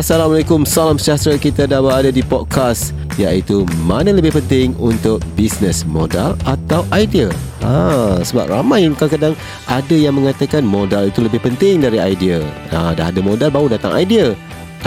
Assalamualaikum, salam sejahtera kita dah berada di podcast iaitu mana lebih penting untuk bisnes modal atau idea. Ha, sebab ramai kadang-kadang ada yang mengatakan modal itu lebih penting dari idea. Ha, dah ada modal baru datang idea.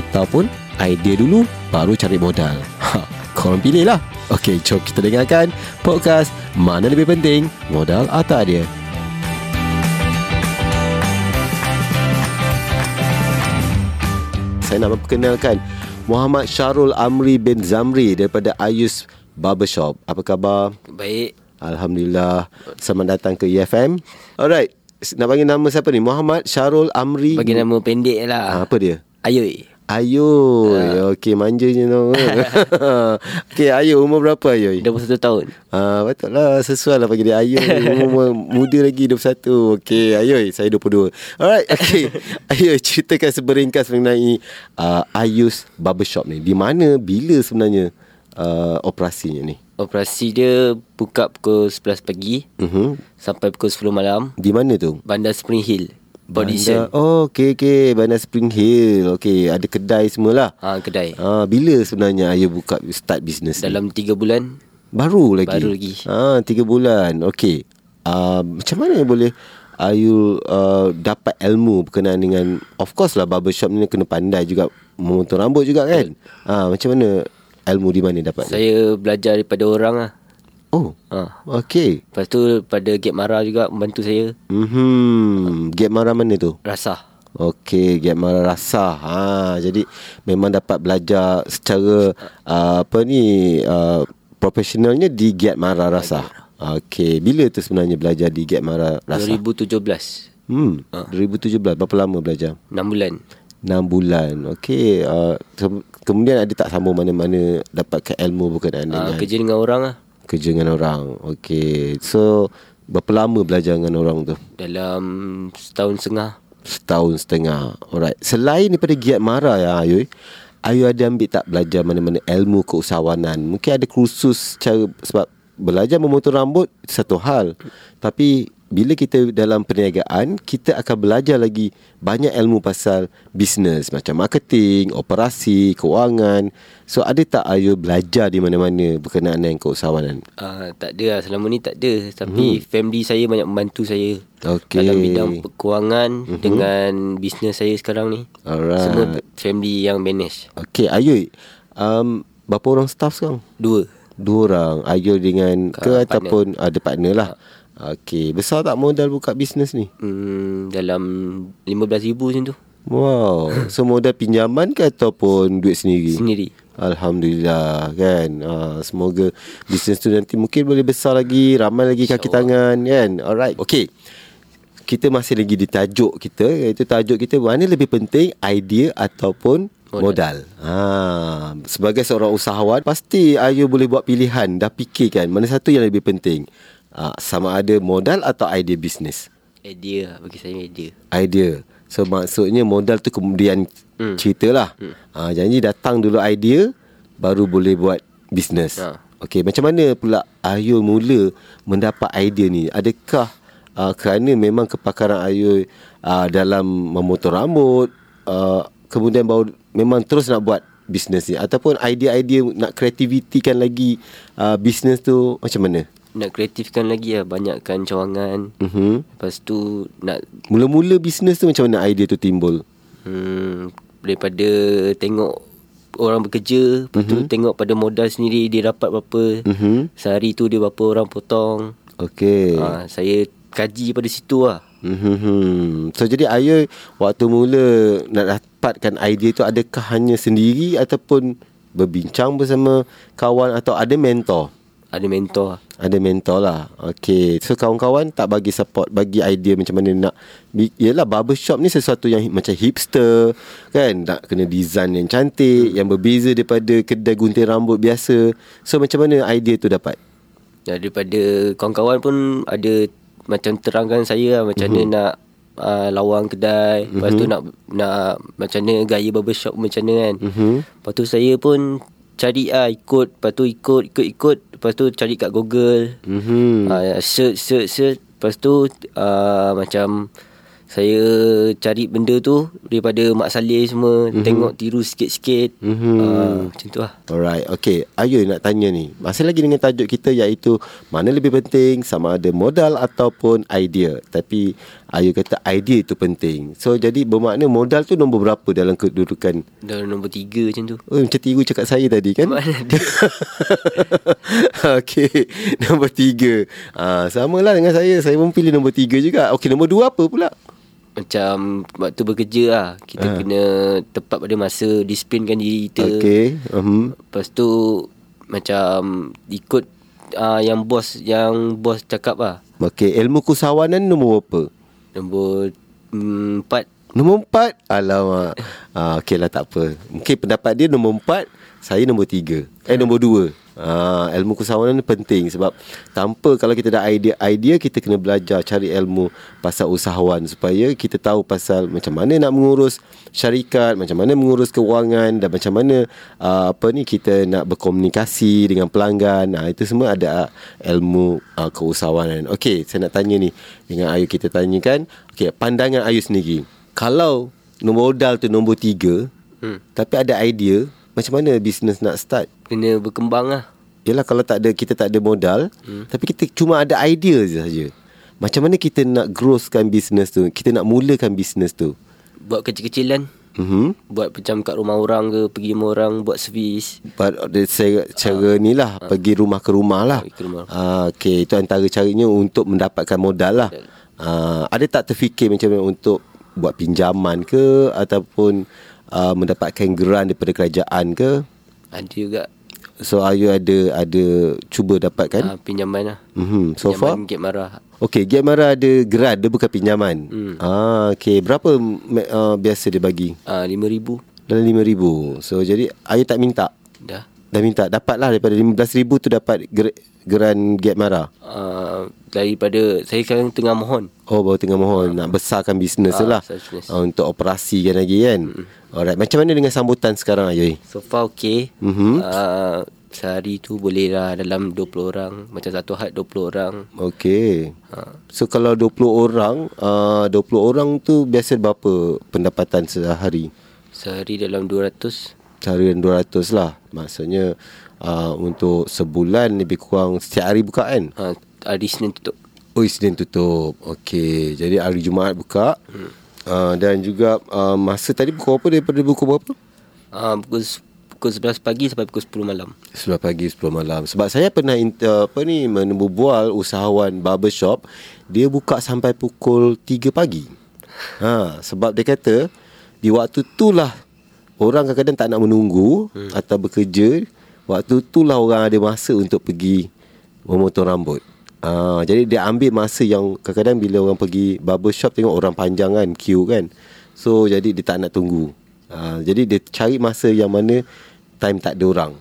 Ataupun idea dulu baru cari modal. Ha, korang pilih lah. Okey, jom kita dengarkan podcast mana lebih penting modal atau idea. Saya nak memperkenalkan Muhammad Syarul Amri bin Zamri daripada Ayus Barbershop. Apa khabar? Baik. Alhamdulillah. Selamat datang ke EFM. Alright. Nak panggil nama siapa ni? Muhammad Syarul Amri. Bagi nama pendek lah. Ah, apa dia? Ayui. Ayu. Uh. Okey, manjanya nama. Okey, Ayu umur berapa Ayu? 21 tahun. Ah, betul lah. Sesuai lah bagi dia Ayu. Umur muda lagi 21. Okey, Ayu, saya 22. Alright, okey. Ayu, ceritakan seberingkas mengenai uh, Ayus Barbershop ni. Di mana, bila sebenarnya uh, operasinya ni? Operasi dia buka pukul 11 pagi Uh-huh. sampai pukul 10 malam. Di mana tu? Bandar Spring Hill. Body Bandar-. Oh, okey, okey. Bandar Spring Hill. Okey, ada kedai semualah. Ha, kedai. Ah, bila sebenarnya Ayu buka start bisnes ni? Dalam 3 bulan. Baru lagi. Baru lagi. Ah, tiga bulan. Okey. Uh, macam mana boleh Ayu uh, dapat ilmu berkenaan dengan of course lah barbershop ni kena pandai juga memotong rambut juga kan. Ah, macam mana ilmu di mana dapat? ni? Saya belajar daripada orang lah. Oh. Ha. Okey. Lepas tu pada Gate Mara juga membantu saya. Mhm. Gap marah mana tu? Rasa. Okey, gap marah rasa. Ha, jadi memang dapat belajar secara uh, apa ni uh, profesionalnya di gap marah rasa. Okey, bila tu sebenarnya belajar di gap marah rasa? 2017. Hmm, 2017 berapa lama belajar? 6 bulan. 6 bulan. Okey, uh, ke- kemudian ada tak sambung mana-mana dapatkan ilmu berkenaan Ha, dengan kerja dengan orang lah. Kerja dengan orang. Okey. So berapa lama belajar dengan orang tu? Dalam setahun setengah. Setahun setengah. Alright. Selain daripada giat marah ya Ayu, Ayu ada ambil tak belajar mana-mana ilmu keusahawanan? Mungkin ada kursus cara sebab belajar memotong rambut satu hal. Tapi bila kita dalam perniagaan, kita akan belajar lagi banyak ilmu pasal bisnes macam marketing, operasi, keuangan. So ada tak Ayu belajar di mana-mana berkenaan dengan keusahawanan? Uh, tak ada lah Selama ni tak ada Tapi hmm. family saya banyak membantu saya Okey. Dalam bidang kewangan hmm. Dengan bisnes saya sekarang ni Alright. Semua family yang manage Okey, Ayu, um, berapa orang staff sekarang? Dua Dua orang Ayu dengan ke Ah, ataupun ada partner lah Okey Besar tak modal buka bisnes ni? hmm, Dalam RM15,000 macam tu. Wow. So modal pinjaman ke ataupun duit sendiri? Sendiri. Alhamdulillah kan? Uh, Semoga bisnes tu nanti mungkin boleh besar lagi Ramai lagi kaki tangan kan? Alright Okay kita masih lagi di tajuk kita Iaitu tajuk kita Mana lebih penting Idea ataupun Modal, modal. Ha, Sebagai seorang usahawan Pasti Ayu boleh buat pilihan Dah fikirkan Mana satu yang lebih penting ha, Sama ada modal atau idea bisnes Idea lah Bagi saya idea Idea So maksudnya modal tu kemudian hmm. cerita lah hmm. ha, Janji datang dulu idea Baru boleh buat bisnes Ha. Okey, macam mana pula Ayu mula mendapat idea ni? Adakah uh, kerana memang kepakaran Ayu uh, dalam memotong rambut uh, Kemudian baru memang terus nak buat bisnes ni Ataupun idea-idea nak kreativitikan lagi uh, bisnes tu macam mana? Nak kreatifkan lagi lah Banyakkan cawangan Uh-huh. Lepas tu Nak Mula-mula bisnes tu macam mana idea tu timbul? hmm, Daripada Tengok Orang bekerja Lepas tu tengok pada modal sendiri Dia dapat berapa Uh-huh. Sehari tu dia berapa orang potong Okey. ha, Saya kaji pada situ lah Hmm. So jadi Ayu waktu mula nak dapatkan idea tu adakah hanya sendiri ataupun berbincang bersama kawan atau ada mentor? Ada mentor Ada mentor lah. Okay. So kawan-kawan tak bagi support, bagi idea macam mana nak Yelah barbershop ni sesuatu yang macam hipster kan. Nak kena design yang cantik, yang berbeza daripada kedai gunting rambut biasa. So macam mana idea tu dapat? Daripada kawan-kawan pun ada macam terangkan saya lah macam Mhm. mana nak uh, lawang kedai. Lepas tu nak nak macam mana gaya barbershop macam mana kan. Mhm. Lepas tu saya pun cari ah ikut, lepas tu ikut ikut ikut, lepas tu cari kat Google. Mhm. Uh, search search search. Lepas tu uh, macam Saya cari benda tu Daripada Mak Saleh semua mm-hmm. Tengok tiru sikit-sikit Mhm. uh, Macam tu lah Alright, okay. Ayu nak tanya ni. Masih lagi dengan tajuk kita iaitu mana lebih penting sama ada modal ataupun idea. Tapi Ayu kata idea itu penting. So jadi bermakna modal tu nombor berapa dalam kedudukan? Dalam nombor tiga macam tu Oh, macam tiru cakap saya tadi kan? Mana ada okay, nombor tiga. Ah, sama lah dengan saya. Saya pun pilih nombor tiga juga. Okay, nombor dua apa pula? macam waktu bekerja lah. Kita ha. kena tepat pada masa disiplinkan diri kita. Okey uh-huh. lepas tu macam ikut uh, yang bos yang bos cakap lah. Okey ilmu kusawanan nombor berapa nombor mm, empat. Nombor empat? Alamak. Ah, okeylah tak apa. Mungkin pendapat dia nombor empat saya nombor tiga. Eh nombor dua. Uh, ilmu keusahawanan ni penting sebab tanpa kalau kita ada idea idea kita kena belajar cari ilmu pasal usahawan supaya kita tahu pasal macam mana nak mengurus syarikat, macam mana mengurus kewangan dan macam mana uh, apa ni kita nak berkomunikasi dengan pelanggan. Nah, itu semua ada ah, ilmu uh, keusahawanan. Okey, saya nak tanya ni dengan Ayu kita tanyakan. Okey, pandangan Ayu sendiri. Kalau nombor modal tu nombor tiga hmm. tapi ada idea macam mana bisnes nak start? Kena berkembang lah. Yelah kalau tak ada Kita tak ada modal hmm. Tapi kita cuma ada idea saja. Macam mana kita nak growthkan bisnes tu? Kita nak mulakan bisnes tu? Buat kecil-kecilan. Mm-hmm. Buat macam kat rumah orang ke Pergi rumah orang Buat servis uh, saya, cara ni lah Pergi rumah ke rumah lah. Ke rumah. ah, Okay itu antara caranya Untuk mendapatkan modal lah. Ah, Ada tak terfikir macam mana Untuk buat pinjaman ke Ataupun uh, Mendapatkan geran daripada kerajaan ke Ada juga So Ayu ada ada cuba dapatkan? uh, Pinjaman lah Mm-hmm. So far? Pinjaman Marah Okay, Gap Mara ada geran, dia bukan pinjaman. Hmm. Ah, okay. Berapa uh, biasa dia bagi? uh, RM5,000 Dalam RM5,000. So, jadi Ayu tak minta? Dah Dah minta? Dapat lah daripada RM15,000 tu dapat ger- geran Gap Mara. uh, Daripada Saya sekarang tengah mohon Oh, baru tengah mohon nak besarkan bisnes tu Ah, lah. Uh, untuk operasikan lagi kan? Alright, macam mana dengan sambutan sekarang Ayu? So far okay Mhm. uh, Sehari tu boleh lah Dalam 20 orang Macam satu had 20 orang Okay. uh, So, kalau 20 orang, uh, 20 orang tu biasa berapa pendapatan sehari? Sehari dalam 200 Carian 200 lah. Maksudnya uh, Untuk sebulan Lebih kurang Setiap hari buka kan? Uh, Hari Senin tutup. Oh Isnin tutup. Okey Jadi hari Jumaat buka. Hmm. uh, Dan juga uh, Masa tadi pukul apa Daripada pukul berapa? Uh, Pukul Pukul 11 pagi Sampai pukul 10 malam. 11 pagi 10 malam. Sebab saya pernah inter, Apa ni Berbual Usahawan barbershop Dia buka sampai pukul 3 pagi. Ha, Sebab dia kata Di waktu tu lah Orang kadang-kadang tak nak menunggu hmm. Atau bekerja Waktu tu lah orang ada masa Untuk pergi Memotong rambut. Ha, Jadi dia ambil masa yang Kadang-kadang bila orang pergi Barbershop Tengok orang panjang kan Queue kan. So jadi dia tak nak tunggu. Ha, Jadi dia cari masa yang mana Time tak ada orang.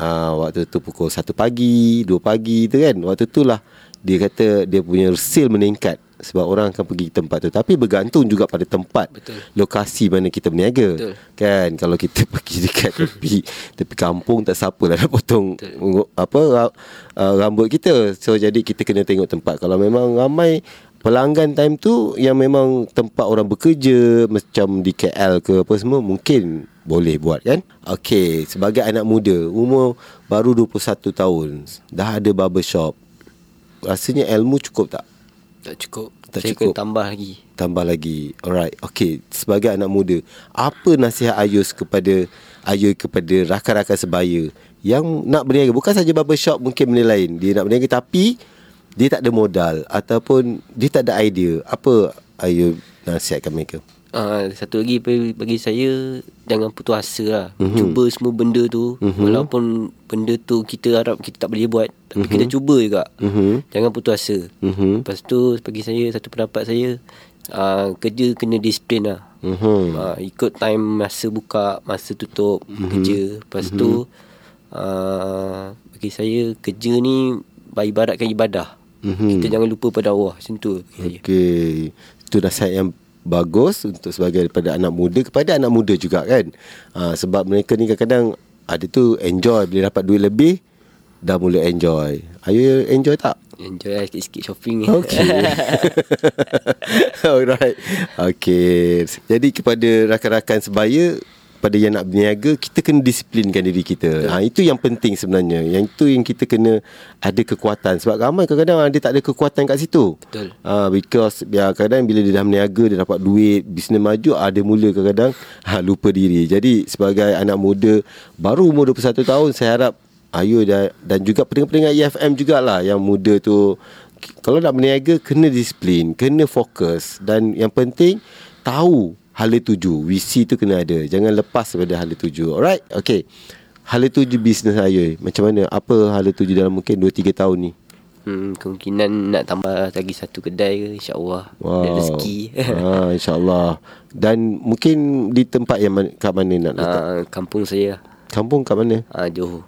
Ha, Waktu tu pukul 1 pagi 2 pagi tu kan. Waktu tu lah Dia kata Dia punya sale meningkat sebab orang akan pergi tempat tu Tapi bergantung juga pada tempat Betul. Lokasi mana kita berniaga Betul. Kan Kalau kita pergi dekat tepi Tepi kampung Tak siapa lah nak potong Betul. Apa uh, Rambut kita So jadi kita kena tengok tempat Kalau memang ramai Pelanggan time tu Yang memang tempat orang bekerja Macam di KL ke apa semua Mungkin boleh buat kan Okay Sebagai anak muda Umur baru 21 tahun Dah ada barbershop Rasanya ilmu cukup tak? Tak cukup. Tak Saya cukup. tambah lagi. Tambah lagi. Alright. Okay. Sebagai anak muda Apa nasihat Ayus kepada Ayus kepada rakan-rakan sebaya Yang nak berniaga? Bukan saja barbershop Mungkin benda lain. Dia nak berniaga Tapi Dia tak ada modal Ataupun Dia tak ada idea. Apa Ayus nasihatkan mereka Uh, satu lagi bagi, saya jangan putus asa lah. Mm-hmm. Cuba semua benda tu mm-hmm. walaupun benda tu kita harap kita tak boleh buat tapi mm-hmm. kita cuba juga. Mhm. Jangan putus asa. Mhm. Lepas tu bagi saya satu pendapat saya uh, kerja kena disiplin lah. Mhm. Uh, ikut time masa buka, masa tutup mm-hmm. kerja. Lepas mm-hmm. tu uh, bagi saya kerja ni ibaratkan ibadah. Mhm. Kita jangan lupa pada Allah macam tu. Okey. Itu nasihat yang bagus untuk sebagai daripada anak muda kepada anak muda juga kan. Ha, sebab mereka ni kadang-kadang ada tu enjoy bila dapat duit lebih dah mula enjoy. Ayu enjoy tak? Enjoy lah sikit-sikit shopping Okay Alright Okay Jadi kepada rakan-rakan sebaya pada yang nak berniaga kita kena disiplinkan diri kita. Ha itu yang penting sebenarnya. Yang itu yang kita kena ada kekuatan sebab ramai kadang-kadang dia tak ada kekuatan kat situ. Betul. Ha because ya kadang bila dia dah berniaga dia dapat duit, bisnes maju ada mula kadang-kadang ha lupa diri. Jadi sebagai anak muda baru umur 21 tahun saya harap ayo dan, dan juga pendengar-pendengar EFM jugalah yang muda tu kalau nak berniaga kena disiplin, kena fokus dan yang penting tahu hala tuju. Visi tu kena ada. Jangan lepas daripada hala tuju. Alright? Okay. Hala tuju bisnes saya. Macam mana? Apa hala tuju dalam mungkin 2-3 tahun ni? Hmm, kemungkinan nak tambah lagi satu kedai ke insyaAllah Wow. Rezeki ah, InsyaAllah. Dan mungkin di tempat yang mana, kat mana nak letak? uh, Kampung saya Kampung kat mana? uh, Johor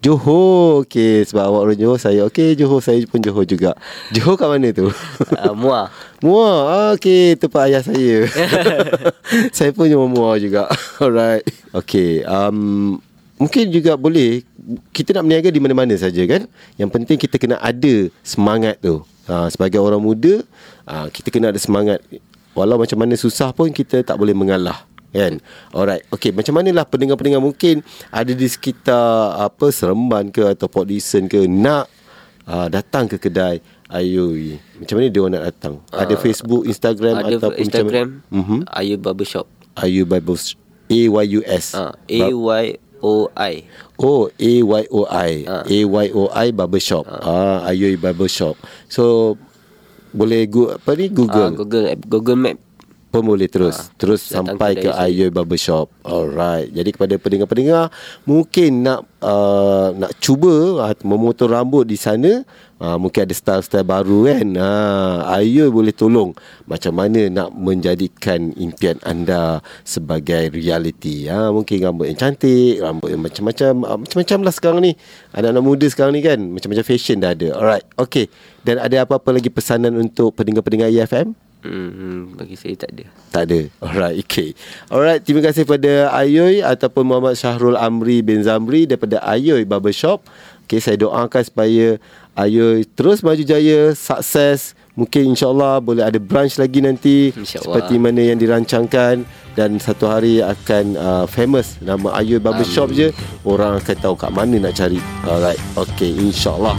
Johor. Okay. Sebab awak orang Johor. Saya okay. Johor. Saya pun Johor juga. Johor kat mana tu? uh, Muar Muar ah, Okay Tempat ayah saya Saya pun cuma Muar juga Alright Okay um, Mungkin juga boleh Kita nak berniaga di mana-mana saja kan Yang penting kita kena ada Semangat tu ha, Sebagai orang muda ha, Kita kena ada semangat Walau macam mana susah pun Kita tak boleh mengalah Kan? Alright. Okay macam manalah pendengar-pendengar Mungkin Ada di sekitar Apa Seremban ke Atau Port Dickson ke Nak uh, Datang ke kedai Ayui Macam mana dia nak datang? Ada Facebook Instagram Ada Ataupun Instagram macam? Mhm. Ayu Barbershop Ayu Bible A-Y-U-S uh, A-Y-O-I Oh A-Y-O-I Ah. A-Y-O-I Barbershop ah. Ayui Barbershop So Boleh go, apa ni? Uh, Google Google Google Map pun boleh terus Ah, terus sampai ke. Ayoy Barbershop. Alright. Jadi kepada pendengar-pendengar mungkin nak uh, nak cuba uh, memotong rambut di sana uh, mungkin ada style-style baru kan. Ha Ayoy boleh tolong macam mana nak menjadikan impian anda sebagai reality. Ha mungkin rambut yang cantik, rambut yang macam-macam uh, macam-macam lah sekarang ni. Anak-anak muda sekarang ni kan macam-macam fashion dah ada. Alright. Okay. Dan ada apa-apa lagi pesanan untuk pendengar-pendengar EFM? Hmm, Bagi saya tak ada. Tak ada. Alright okay. Alright Terima kasih pada Ayoy Ataupun Muhammad Syahrul Amri bin Zamri Daripada Ayoy Barbershop Okay saya doakan supaya Ayoy terus maju jaya Sukses. Mungkin insyaAllah Boleh ada branch lagi nanti InsyaAllah. Seperti mana yang dirancangkan. Dan satu hari akan uh, famous Nama Ayoy Barbershop je. Orang akan tahu kat mana nak cari. Alright Okay insyaAllah